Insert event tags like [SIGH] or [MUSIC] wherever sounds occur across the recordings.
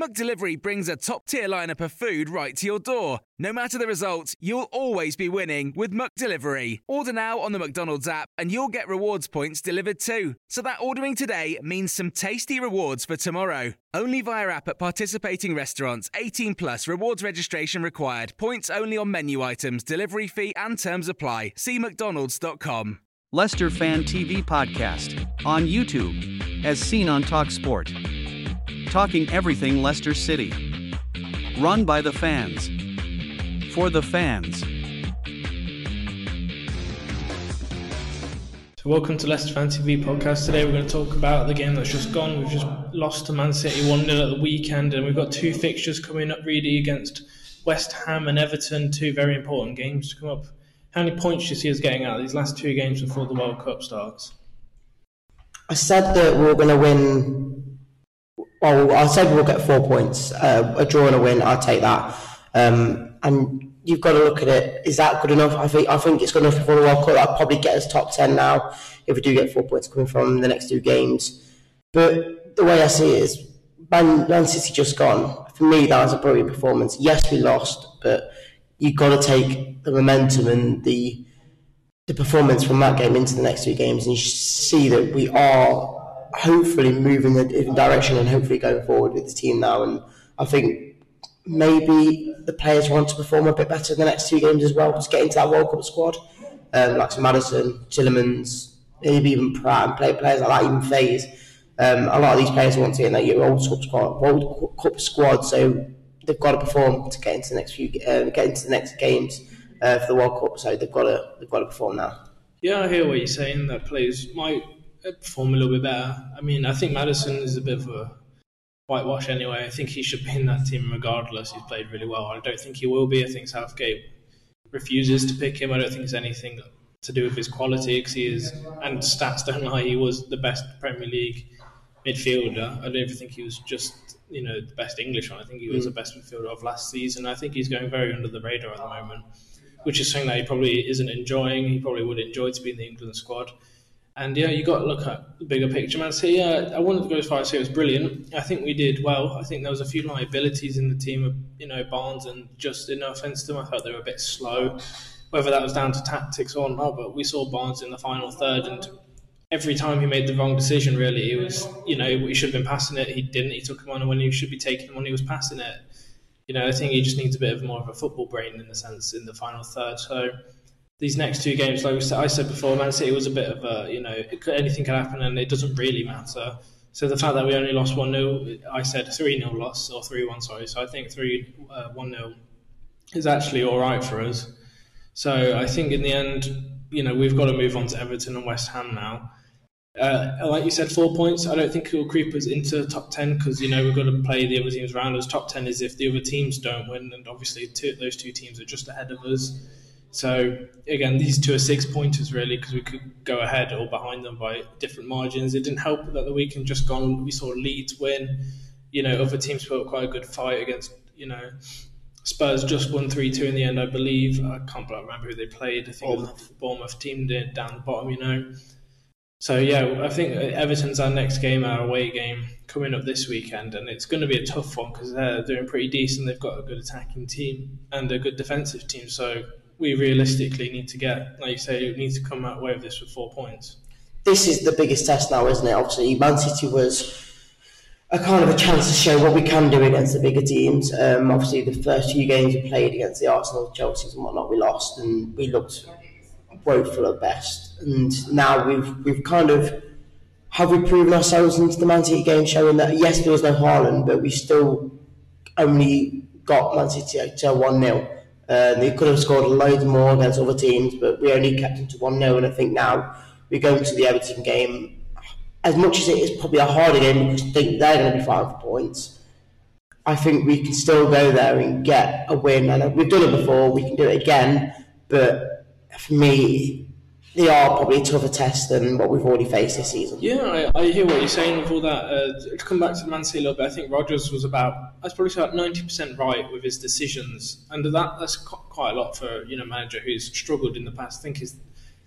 McDelivery brings a top tier lineup of food right to your door. No matter the result, you'll always be winning with McDelivery. Order now on the McDonald's app and you'll get rewards points delivered too. So that ordering today means some tasty rewards for tomorrow. Only via app at participating restaurants. 18 plus rewards registration required. Points only on menu items, delivery fee and terms apply. See McDonald's.com. Leicester Fan TV podcast on YouTube, as seen on TalkSport. Talking everything Leicester City. Run by the fans. For the fans. So welcome to Leicester Fan TV podcast. Today we're going to talk about the game that's just gone. We've just lost to Man City 1 0 at the weekend, and we've got two fixtures coming up really against West Ham and Everton, two very important games to come up. How many points do you see us getting out of these last two games before the World Cup starts? I said that we were going to win. Well, I said we'll get four points. Uh, a draw and a win, I'll take that. Um, and you've got to look at it. Is that good enough? I think I think it's good enough for the World Cup. I'll probably get us top ten now if we do get four points coming from the next two games. But the way I see it is, Man, Man City just gone. For me, that was a brilliant performance. Yes, we lost, but you've got to take the momentum and the the performance from that game into the next two games, and you see that we are hopefully moving in a different direction and hopefully going forward with the team now. And I think maybe the players want to perform a bit better in the next two games as well to get into that World Cup squad, um, like Madison, Tielemans, maybe even Pratt and play players like that, even Faes. Um, a lot of these players want to get in that World Cup squad, World Cup squad, so they've got to perform to get into the next few, uh, get into the next games uh, for the World Cup. So they've got to, they've got to perform now. Yeah, I hear what you're saying. That players might perform a little bit better. I mean, I think Madison is a bit of a whitewash anyway. I think he should be in that team regardless. He's played really well. I don't think he will be. I think Southgate refuses to pick him. I don't think it's anything to do with his quality because he is, and stats don't lie, he was the best Premier League midfielder. I don't even think he was just you know the best English one. I think he was the mm. best midfielder of last season. I think he's going very under the radar at the moment, which is something that he probably isn't enjoying. He probably would enjoy to be in the England squad. And yeah, you got to look at the bigger picture. Man City, uh, I wanted to go as far as say it was brilliant. I think we did well. I think there was a few liabilities in the team of you know Barnes and Justin. No offense to them, I thought they were a bit slow. Whether that was down to tactics or not, but we saw Barnes in the final third, and every time he made the wrong decision, really, it was you know he should have been passing it. He didn't. He took him on when he should be taking him on. He was passing it. You know, I think he just needs a bit of more of a football brain in the sense in the final third. So these next two games, like I said before, Man City was a bit of a, you know, anything can happen and it doesn't really matter. So the fact that we only lost 1 0, I said 3 0 loss, or 3 1, sorry. So I think 3 uh, 1 0 is actually all right for us. So I think in the end, you know, we've got to move on to Everton and West Ham now. Uh, like you said, four points. I don't think it will creep us into top 10 because, you know, we've got to play the other teams around us. Top 10 is if the other teams don't win, and obviously two, those two teams are just ahead of us. So again, these two are six pointers really because we could go ahead or behind them by different margins. It didn't help that the weekend just gone. We saw Leeds win. You know, other teams put up quite a good fight against. You know, Spurs just won three two in the end, I believe. I can't remember who they played. I think Bournemouth, Bournemouth team did down the bottom. You know. So yeah, I think Everton's our next game, our away game coming up this weekend, and it's going to be a tough one because they're doing pretty decent. They've got a good attacking team and a good defensive team. So we realistically need to get, like you say, we need to come out away with this with four points. This is the biggest test now, isn't it? Obviously, Man City was a kind of a chance to show what we can do against the bigger teams. Um, obviously, the first few games we played against the Arsenal, Chelsea's and whatnot, we lost, and we looked woeful at best. And now we've we've kind of have we proven ourselves into the Man City game, showing that yes, there was no Haaland, but we still only got Man City to 1 0. Uh, they could have scored loads more against other teams, but we only kept them to 1 0. And I think now we go into the Everton game, as much as it is probably a harder game because I think they're going to be fighting for points, I think we can still go there and get a win. And we've done it before, we can do it again. But for me, they are probably a tougher test than what we've already faced this season. Yeah, I, I hear what you're saying with all that. Uh, to come back to Man City a little bit, I think Rodgers was about, I was probably about 90% right with his decisions. And that that's quite a lot for you know manager who's struggled in the past. I think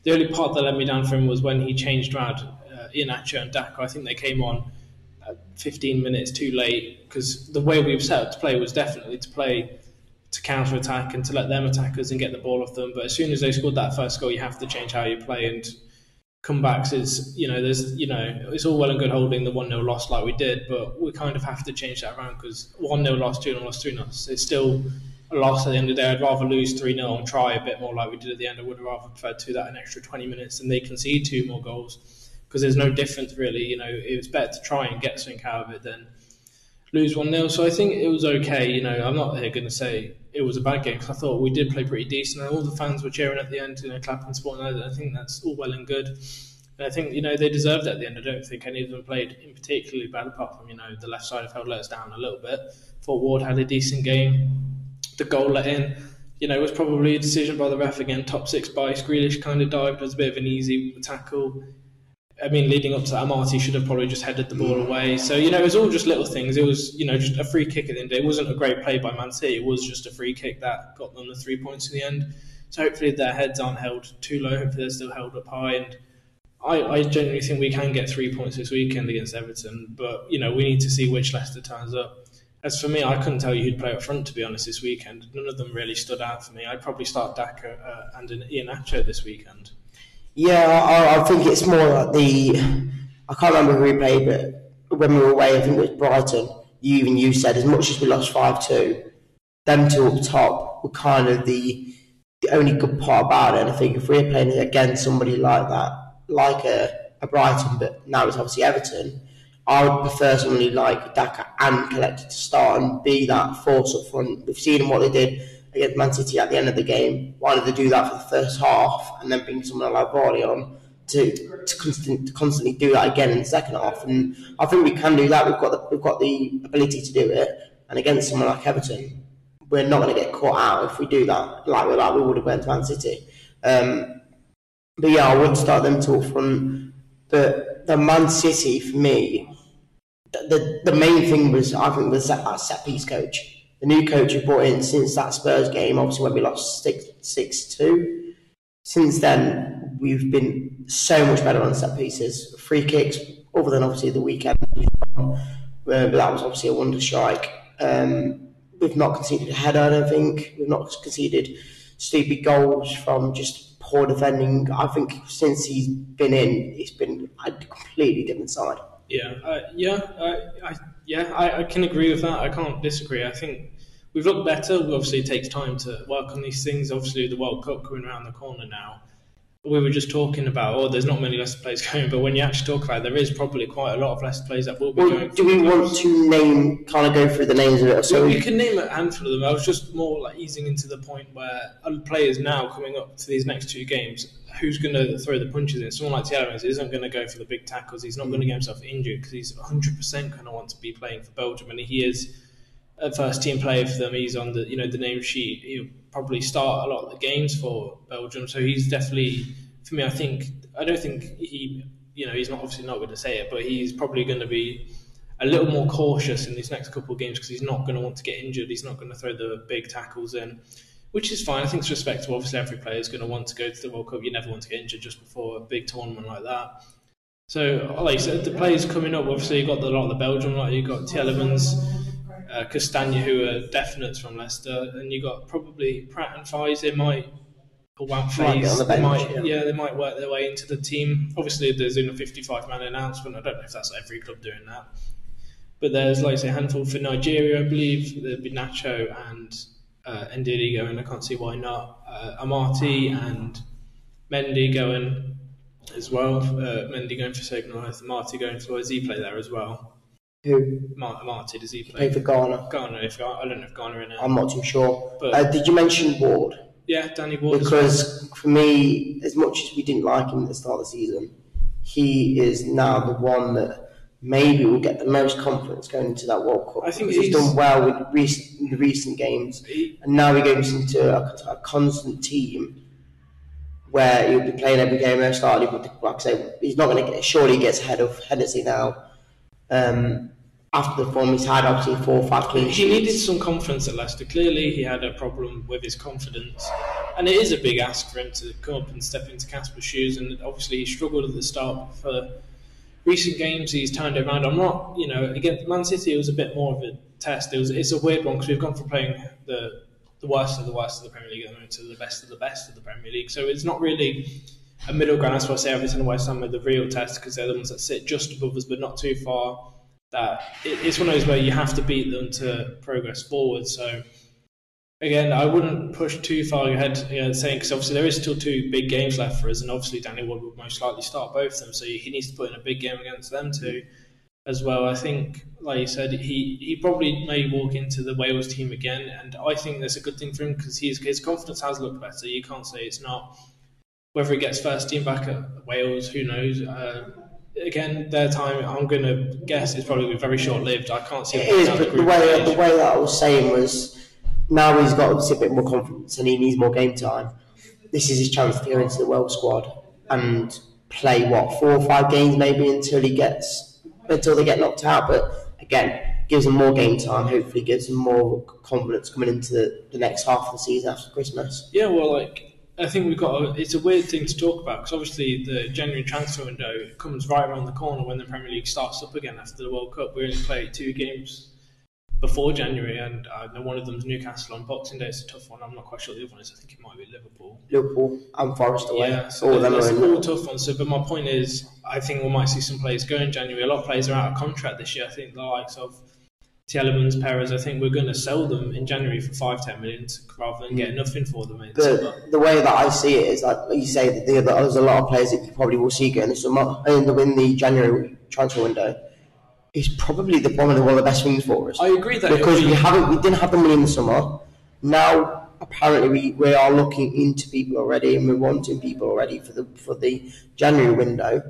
the only part that let me down for him was when he changed around uh, Iheanacho and Daka. I think they came on 15 minutes too late because the way we were set up to play was definitely to play to counter attack and to let them attack us and get the ball off them. But as soon as they scored that first goal, you have to change how you play and comebacks is you know there's you know it's all well and good holding the one 0 loss like we did, but we kind of have to change that around because one 0 loss, two 0 loss, three 0 It's still a loss at the end of the day. I'd rather lose three 0 and try a bit more like we did at the end. I would have rather preferred to that an extra twenty minutes than they concede two more goals because there's no difference really. You know, it was better to try and get something out of it than lose 1 0. So I think it was okay. You know, I'm not here going to say it was a bad game because I thought we did play pretty decent. And all the fans were cheering at the end, you know, clapping, supporting. I think that's all well and good. And I think, you know, they deserved at the end. I don't think any of them played in particularly bad, apart from, you know, the left side of field let us down a little bit. Thought Ward had a decent game. The goal let in, you know, was probably a decision by the ref again. Top six by Grealish kind of dived, was a bit of an easy tackle. I mean, leading up to that, Amartey should have probably just headed the ball away. So, you know, it was all just little things. It was, you know, just a free kick at the end. It wasn't a great play by Man City. It was just a free kick that got them the three points in the end. So hopefully their heads aren't held too low. Hopefully they're still held up high. And I, I genuinely think we can get three points this weekend against Everton. But, you know, we need to see which Leicester turns up. As for me, I couldn't tell you who'd play up front, to be honest, this weekend. None of them really stood out for me. I'd probably start Daka uh, and an Iheanacho this weekend. Yeah, I, I think it's more like the I can't remember who we played, but when we were away, I think it was Brighton. You even you said as much as we lost five two, them two up top were kind of the the only good part about it. And I think if we're playing against somebody like that, like a, a Brighton, but now it's obviously Everton, I would prefer somebody like Daka and Kelechi to start and be that force up front. We've seen what they did against Man City at the end of the game. Why did they do that for the first half and then bring someone like Vardy on? to to, constant, to constantly do that again in the second half. And I think we can do that. We've got the, we've got the ability to do it. And against someone like Everton, we're not going to get caught out if we do that like we like we would have went to Man City. Um, but yeah, I would start them to front. But the Man City for me, the, the the main thing was I think was that set piece coach. The new coach who brought in since that Spurs game, obviously when we lost six six two. Since then, we've been so much better on set pieces, free kicks, other than obviously the weekend. Uh, but that was obviously a wonder strike. Um, we've not conceded a header, I don't think. We've not conceded stupid goals from just poor defending. I think since he's been in, it's been a completely different side. Yeah, uh, yeah, I, I yeah, I, I, can agree with that. I can't disagree. I think we've looked better. Obviously, it takes time to work on these things. Obviously, the World Cup coming around the corner now we were just talking about, oh, there's not many Leicester players [LAUGHS] going, but when you actually talk about it, there is probably quite a lot of Leicester players that will be well, going. Do we want to name, kind of go through the names of it? So you can name a handful of them. I was just more like easing into the point where players now coming up to these next two games, who's going to throw the punches in? Someone like Tielemans isn't going to go for the big tackles. He's not going to get himself injured because he's 100% going to want to be playing for Belgium, and he is a first team player for them. He's on the you know the name sheet. He'll probably start a lot of the games for Belgium, so he's definitely for me. I think I don't think he you know he's not obviously not going to say it, but he's probably going to be a little more cautious in these next couple of games because he's not going to want to get injured. He's not going to throw the big tackles in, which is fine. I think it's respectable. Obviously, every player is going to want to go to the World Cup. You never want to get injured just before a big tournament like that. So, like I said, the players coming up, obviously, you've got the, lot of the Belgium, like you've got Tielemans, uh, Castagna, who are definites from Leicester, and you've got probably Pratt and Faes, they might pull out phase. The bench, they might, yeah. yeah. they might work their way into the team. Obviously, there's in a 55 man announcement. I don't know if that's every club doing that. But there's, like say, a handful for Nigeria, I believe. There'd be Nacho and uh, Ndidi going. I can't see why not. Uh, Amartey and Mendy going. as well. Uh, Mendy going for Senegal, Marty going for. He play there as well? Who Mar- Marty, does he play? played for Ghana? Ghana, if I don't know if Ghana in it. I'm not too sure. But- uh, did you mention Ward? yeah, Danny Ward. as well. Because for me, as much as we didn't like him at the start of the season, he is now the one that maybe will get the most confidence going into that World Cup. I think he's, he's- done well with recent, in the recent games, He- and now he goes into a, a constant team where he'll be playing every game most likely. But like I say, he's not going to get. Surely he gets ahead of Hennessy now. Um, after the form he's had, obviously four or five clean he needed some confidence at Leicester. Clearly, he had a problem with his confidence, and it is a big ask for him to come up and step into Casper's shoes. And obviously, he struggled at the start. For recent games, he's turned it around. I'm not, you know, against Man City, it was a bit more of a test. It was, it's a weird one because we've gone from playing the the worst of the worst of the Premier League at the moment to the best of the best of the Premier League. So it's not really a middle ground. That's why I say Everton and West Ham are the real test because they're the ones that sit just above us, but not too far. That it, it's one of those where you have to beat them to progress forward. So again, I wouldn't push too far ahead. You know, saying because obviously there is still two big games left for us, and obviously Danny Ward will most likely start both of them. So he needs to put in a big game against them too, as well. I think, like you said, he he probably may walk into the Wales team again, and I think that's a good thing for him because his confidence has looked better. You can't say it's not. Whether he gets first team back at Wales, who knows? Uh, again, their time, I'm going to guess, is probably very short lived. I can't see. It is, the but the way the way that I was saying was now he's got obviously a bit more confidence and he needs more game time. This is his chance to go into the world squad and play what four or five games maybe until he gets until they get knocked out. But again, gives him more game time. Hopefully, gives him more confidence coming into the, the next half of the season after Christmas. Yeah, well, like I think we've got. A, it's a weird thing to talk about because obviously the January transfer window comes right around the corner when the Premier League starts up again after the World Cup. We only play two games before January, and I know one of them them's Newcastle on Boxing Day. It's a tough one. I'm not quite sure the other one is. I think it might be Liverpool. Liverpool and Forest away. Yeah, so all them that's are in. all tough ones. So, but my point is, I think we might see some players go in January. A lot of players are out of contract this year. I think the likes of Tielemans, Perez. I think we're going to sell them in January for five, ten million rather than get mm. nothing for them in summer. But the way that I see it is like you say that the, there's a lot of players that you probably will see go in the summer in the, in the January transfer window. Is probably the one of the, one of the best things for us. I agree that because it'll we haven't we didn't have the money in the summer. Now apparently we, we are looking into people already and we're wanting people already for the for the January window.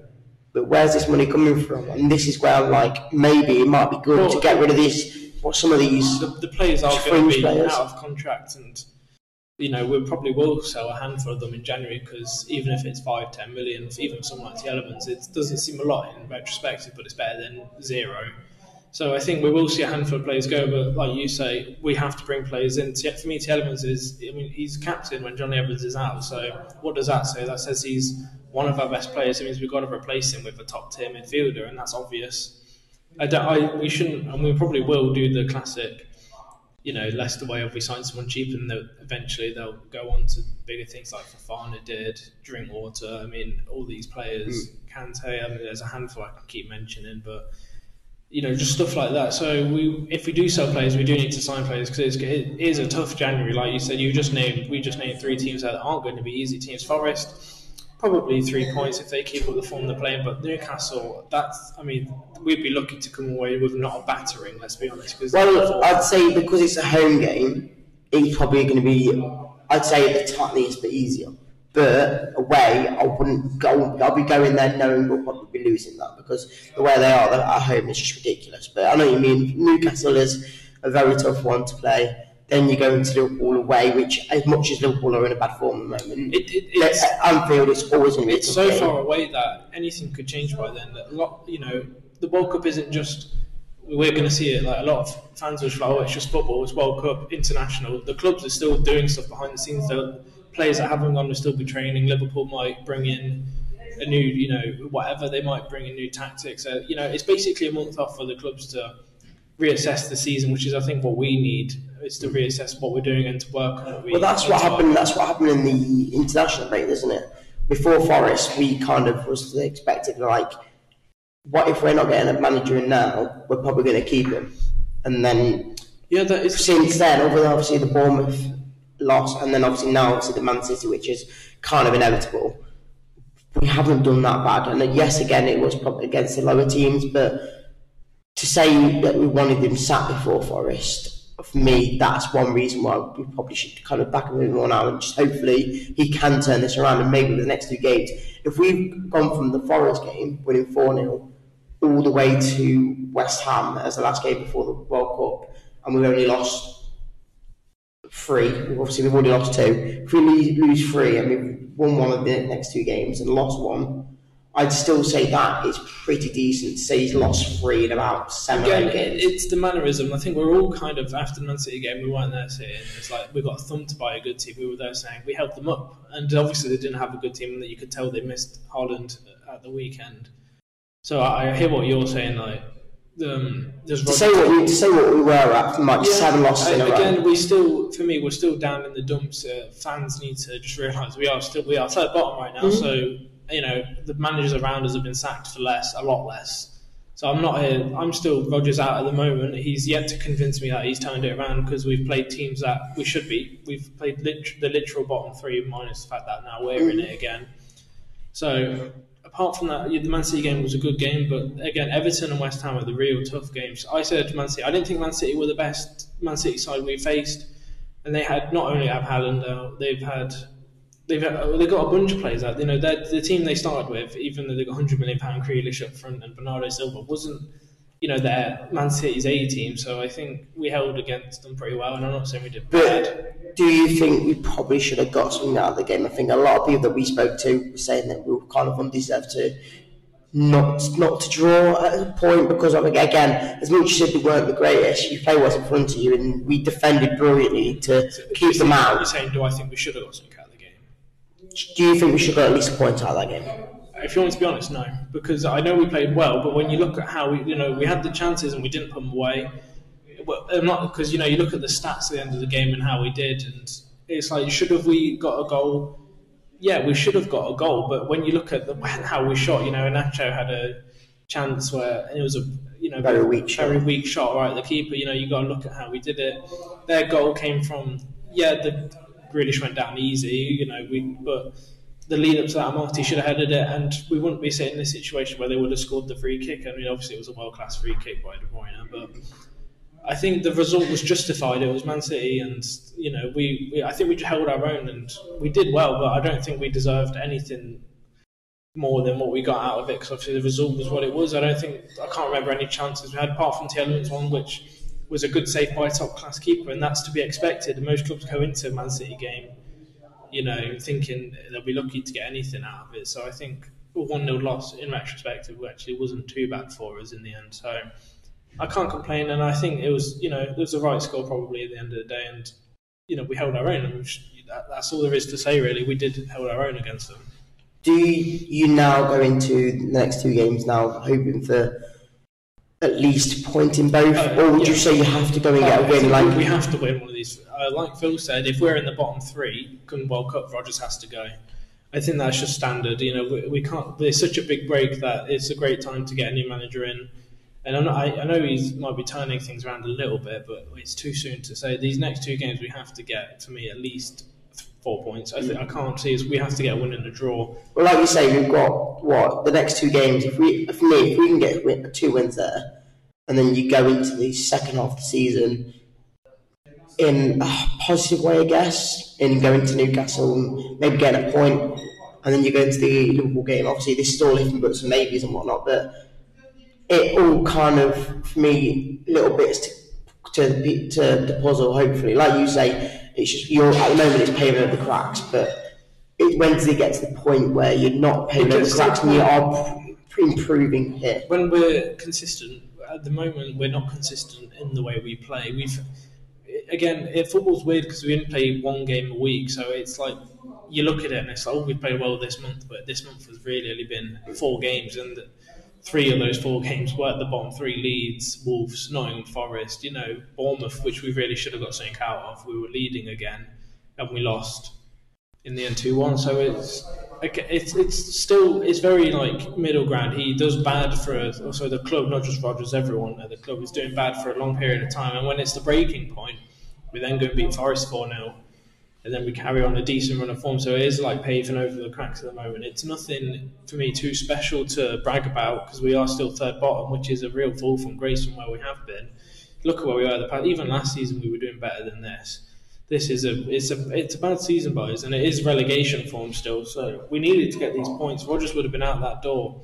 But where's this money coming from? And this is where I'm like maybe it might be good Well, to get rid of these what some of these the, the players are going to be players. out of contract, and you know we probably will sell a handful of them in January because even if it's five, ten million, even someone like Tielemans, it doesn't seem a lot in retrospective, but it's better than zero. So I think we will see a handful of players go, but like you say, we have to bring players in. For me, Tielemans is, I mean, he's captain when Jonny Evans is out. So what does that say? That says he's one of our best players. It means we've got to replace him with a top tier midfielder, and that's obvious. I don't, I, we shouldn't, and we probably will do the classic, you know, Leicester way of we sign someone cheap and they'll, eventually they'll go on to bigger things like Fofana did, Drinkwater. I mean, all these players, hmm. Kante. I mean, there's a handful I can keep mentioning, but you know, just stuff like that. So we, if we do sell players, we do need to sign players because it is a tough January. Like you said, you just named, we just named three teams that aren't going to be easy teams. Forest, probably three points if they keep up the form they're playing. But Newcastle, that's, I mean, we'd be lucky to come away with not a battering. Let's be honest. Cause Well, I'd say because it's a home game, it's probably going to be, I'd say at the tiniest bit easier. But away, I wouldn't go. I'll be going there knowing we'll probably be losing that because the way they are at home is just ridiculous. But I know what you mean. Newcastle is a very tough one to play. Then you go into Liverpool away, which as much as Liverpool are in a bad form at the moment, It- it- it's- at Anfield it's always going to be it's so game. far away that anything could change by then. That a lot, you know, the World Cup isn't just. We're going to see it. Like a lot of fans will like, "Oh, it's just football. It's World Cup, international." The clubs are still doing stuff behind the scenes. The players that haven't gone will still be training. Liverpool might bring in a new, you know, whatever. They might bring in new tactics. Uh, you know, it's basically a month off for the clubs to reassess the season, which is, I think, what we need. Is to reassess what we're doing and to work on what we. Well, that's what to work happened. That's what happened in the international break, isn't it? Before Forest, we kind of was expected like, what if we're not getting a manager in now? We're probably going to keep him. And then Yeah, that is. since then, obviously the Bournemouth loss, and then obviously now obviously the Man City, which is kind of inevitable. we haven't done that bad. And then, yes, again, it was probably against the lower teams, but to say that we wanted him sat before Forest, for me, that's one reason why we probably should kind of back him on now and just hopefully he can turn this around and maybe the next two games. If we've gone from the Forest game, winning 4 0, all the way to West Ham as the last game before the World Cup, and we've only lost three. Obviously, we've already lost two. If we lose three and we've won one of the next two games and lost one, I'd still say that is pretty decent. Say he's lost three in about seven Again, games. it's the mannerism. I think we're all kind of after the Man City game. We weren't there saying it's like we got thumped by a good team. We were there saying we helped them up, and obviously they didn't have a good team, and that you could tell they missed Haaland at the weekend. So I, I hear what you're saying. Like, um, there's to say what we to say what we were at from like Yeah, seven losses in a uh, again, row. we still, for me, we're still down in the dumps. Uh, fans need to just realise we are still we are third bottom right now. Mm-hmm. So you know the managers around us have been sacked for less, a lot less. So I'm not here. I'm still Rodgers out at the moment. He's yet to convince me that he's turned it around because we've played teams that we should be. We've played lit- the literal bottom three, minus the fact that now we're in it again. So apart from that, the Man City game was a good game, but again, Everton and West Ham are the real tough games. I said to Man City. I didn't think Man City were the best Man City side we faced, and they had not only have Haaland they've had. They've, uh, they've got a bunch of players out. You know, the team they started with, even though they got hundred million pound Grealish up front and Bernardo Silva, wasn't you know their Man City's A team. So I think we held against them pretty well, and I'm not saying we did bad. But do you think we probably should have got something out of the game? I think a lot of people that we spoke to were saying that we were kind of undeserved to not not to draw at a point because of again, as much as we weren't the greatest, you play what's in front of you, and we defended brilliantly to keep them out. You're saying, do I think we should have got something out of the game? Do you think we should at least a point out of that game? If you want to be honest, no, because I know we played well, but when you look at how we, you know, we had the chances and we didn't put them away. Well, not because you know you look at the stats at the end of the game and how we did, and it's like should have we got a goal? Yeah, we should have got a goal, but when you look at the, [LAUGHS] how we shot, you know, Nacho had a chance where and it was a you know Very weak very shot. weak shot right at the keeper. You know, you got to look at how we did it. Their goal came from yeah, the Grealish went down easy. You know, we but the lead up to that, Marty should have headed it, and we wouldn't be sitting in this situation where they would have scored the free kick. I mean, obviously it was a world class free kick by De Bruyne, but I think the result was justified. It was Man City, and you know, we, we I think we held our own and we did well, but I don't think we deserved anything more than what we got out of it because obviously the result was what it was. I don't think I can't remember any chances we had apart from Tielemans one, which was a good save by top class keeper, and that's to be expected. And most clubs go into a Man City game, you know, thinking they'll be lucky to get anything out of it. So I think a one 0 loss in retrospect actually wasn't too bad for us in the end. So I can't complain, and I think it was you know it was the right score probably at the end of the day, and you know we held our own, and that, that's all there is to say really. We did hold our own against them. Do you now go into the next two games now hoping for at least point in both, Uh, or would you say you have to go and I get a win? Like we, have to win one of these. Uh, like Phil said, if we're in the bottom three, come World Cup, Rodgers has to go. I think that's just standard. You know, we, we can't. There's such a big break that it's a great time to get a new manager in. And not, I, I know he might be turning things around a little bit, but it's too soon to say. These next two games, we have to get, for me, at least four points. I, think, I can't see us. We have to get a win and a draw. Well, like you say, we've got what the next two games. If we, for me, if we can get win, two wins there, and then you go into the second half of the season in a positive way, I guess, in going to Newcastle and maybe getting a point, and then you go into the Liverpool game. Obviously, this is all if and buts and maybes and whatnot, but it all kind of, for me, little bits to to to the puzzle. Hopefully, like you say, it's just you're at the moment it's paving over the cracks, but it, when does it get to the point where you're not paving over the gets to the cracks and you are pr- improving here? when we're consistent, at the moment we're not consistent in the way we play. We've again, it, football's weird because we only play one game a week, so it's like you look at it and it's like, oh, we played well this month, but this month has really only been four games, and three of those four games were at the bottom three: Leeds, Wolves, Nottingham Forest. You know, Bournemouth, which we really should have got something out of. We were leading again, and we lost in the end two one. So it's it's it's still it's very like middle ground. He does bad for us, also the club, not just Rodgers. Everyone at the club is doing bad for a long period of time, and when it's the breaking point, we then go beat Forest four 0 and then we carry on a decent run of form. So it is like paving over the cracks at the moment. It's nothing for me too special to brag about because we are still third bottom, which is a real fall from grace from where we have been. Look at where we were the past. Even last season, we were doing better than this. This is a it's a it's a bad season, boys, and it is relegation form still. So we needed to get these points. Rodgers would have been out that door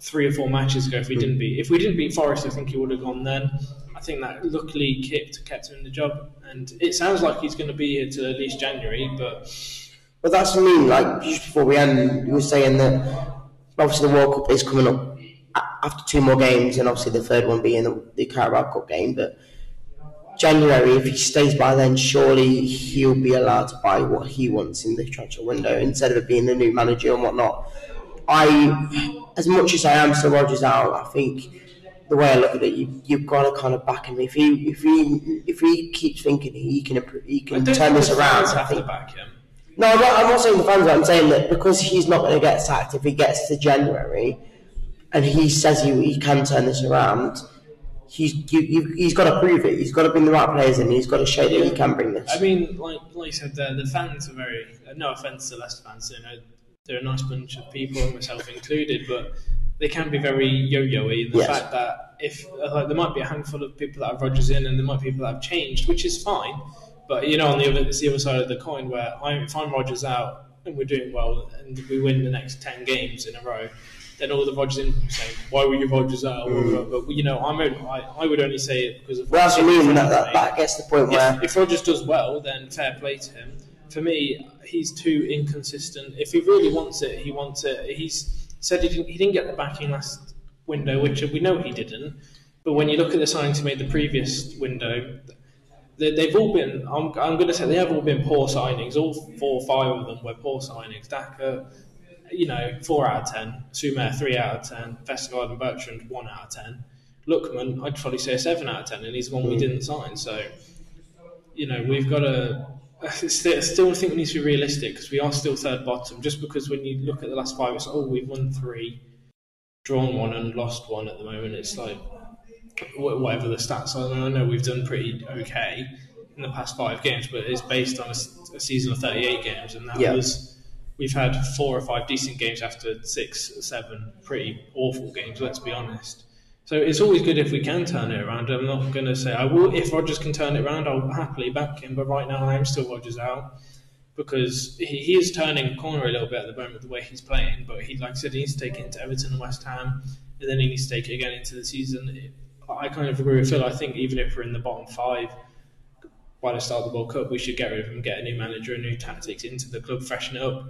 three or four matches ago if we didn't beat if we didn't beat Forest. I think he would have gone then. I think that luckily kept kept him in the job, and it sounds like he's going to be here till at least January. But But that's what I mean. Like just before we end, you were saying that obviously the World Cup is coming up after two more games, and obviously the third one being the, the Carabao Cup game. But January, if he stays by then, surely he'll be allowed to buy what he wants in the transfer window instead of it being the new manager and whatnot. I, as much as I am Sir Rodgers out, I think the way I look at it, you, you've got to kind of back him. If he, if he, if he keeps thinking he can, he can turn this around, I think. back him. No, I'm not, I'm not saying the fans. I'm saying that because he's not going to get sacked if he gets to January, and he says he, he can turn this around. He's you, you, he's got to prove it. He's got to bring the right players in. He's got to show that he can bring this. I mean, like like you said, the, the fans are very. uh, No offense to Leicester fans, you know, they're a nice bunch of people, myself included, but they can be very yo-yo-y. The Yes. fact that if uh, like, there might be a handful of people that have Rodgers in, and there might be people that have changed, which is fine. But you know, on the other, it's the other side of the coin where I, if I'm Rodgers out and we're doing well, and we win the next ten games in a row. Then all the Rodgers in saying, "Why were you Rodgers out?" But you know, I'm only, I, I would only say it because of. Mm. well, that's what I mean. That, that, that gets the point where if, if Rodgers does well, then fair play to him. For me, he's too inconsistent. If he really wants it, he wants it. He's said he didn't, he didn't get the backing last window, which we know he didn't. But when you look at the signings he made the previous window, they, they've all been. I'm, I'm going to say they have all been poor signings. All four or five of them were poor signings. Daka, you know, four out of ten. Soumaré, three out of ten. Vestergaard and Bertrand, one out of ten. Lookman, I'd probably say a seven out of ten, and he's the one we hmm. didn't sign. So you know, we've got to. I still still think we need to be realistic because we are still third bottom. Just because when you look at the last five, it's oh we've won three, drawn one, and lost one at the moment. It's like whatever the stats are. I know we've done pretty okay in the past five games, but it's based on a season of 38 games, and that Yeah. was we've had four or five decent games after six, seven pretty awful games. Let's be honest. So it's always good if we can turn it around. I'm not going to say I will. If Rodgers can turn it around, I'll happily back him. But right now, I am still Rodgers out because he, he is turning a corner a little bit at the moment with the way he's playing. But he, like I said, he needs to take it into Everton and West Ham, and then he needs to take it again into the season. I kind of agree with Phil. I think even if we're in the bottom five by the start of the World Cup, we should get rid of him, get a new manager, a new tactics into the club, freshen it up.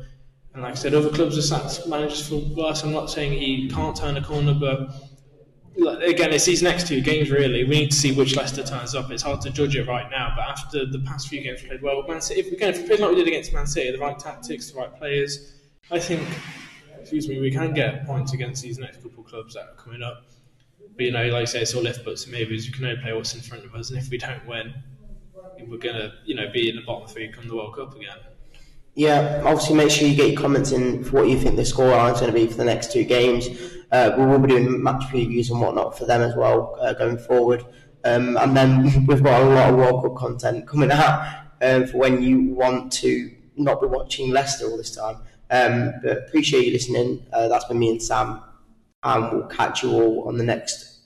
And like I said, other clubs are sacked managers for worse. I'm not saying he can't turn a corner, but again, it's these next two games really. We need to see which Leicester turns up. It's hard to judge it right now, but after the past few games we played well, Man City, if we can, if we play like we did against Man City, the right tactics, the right players, I think, excuse me, we can get points against these next couple of clubs that are coming up. But you know, like I say, it's all left buts and maybes. You can only play what's in front of us, and if we don't win, we're gonna, you know, be in the bottom three come the World Cup again. Yeah, obviously make sure you get your comments in for what you think the scoreline is going to be for the next two games. Uh, we will be doing match previews and whatnot for them as well uh, going forward. Um, and then [LAUGHS] we've got a lot of World Cup content coming [LAUGHS] out um, for when you want to not be watching Leicester all this time. Um, but appreciate you listening. Uh, that's been me and Sam, and we'll catch you all on the next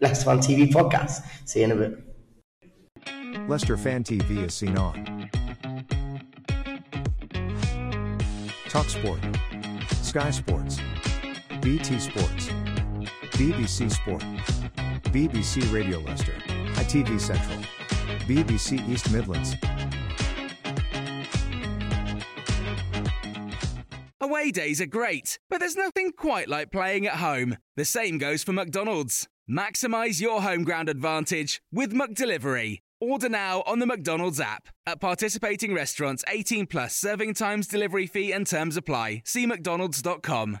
Leicester Fan TV podcast. See you in a bit. Leicester Fan TV is seen on TalkSport, Sky Sports, BT Sports, BBC Sport, BBC Radio Leicester, ITV Central, BBC East Midlands, Away days are great, but there's nothing quite like playing at home. The same goes for McDonald's. Maximize your home ground advantage with McDelivery. Order now on the McDonald's app. At participating restaurants, 18 plus serving times, delivery fee, and terms apply. See McDonald's.com.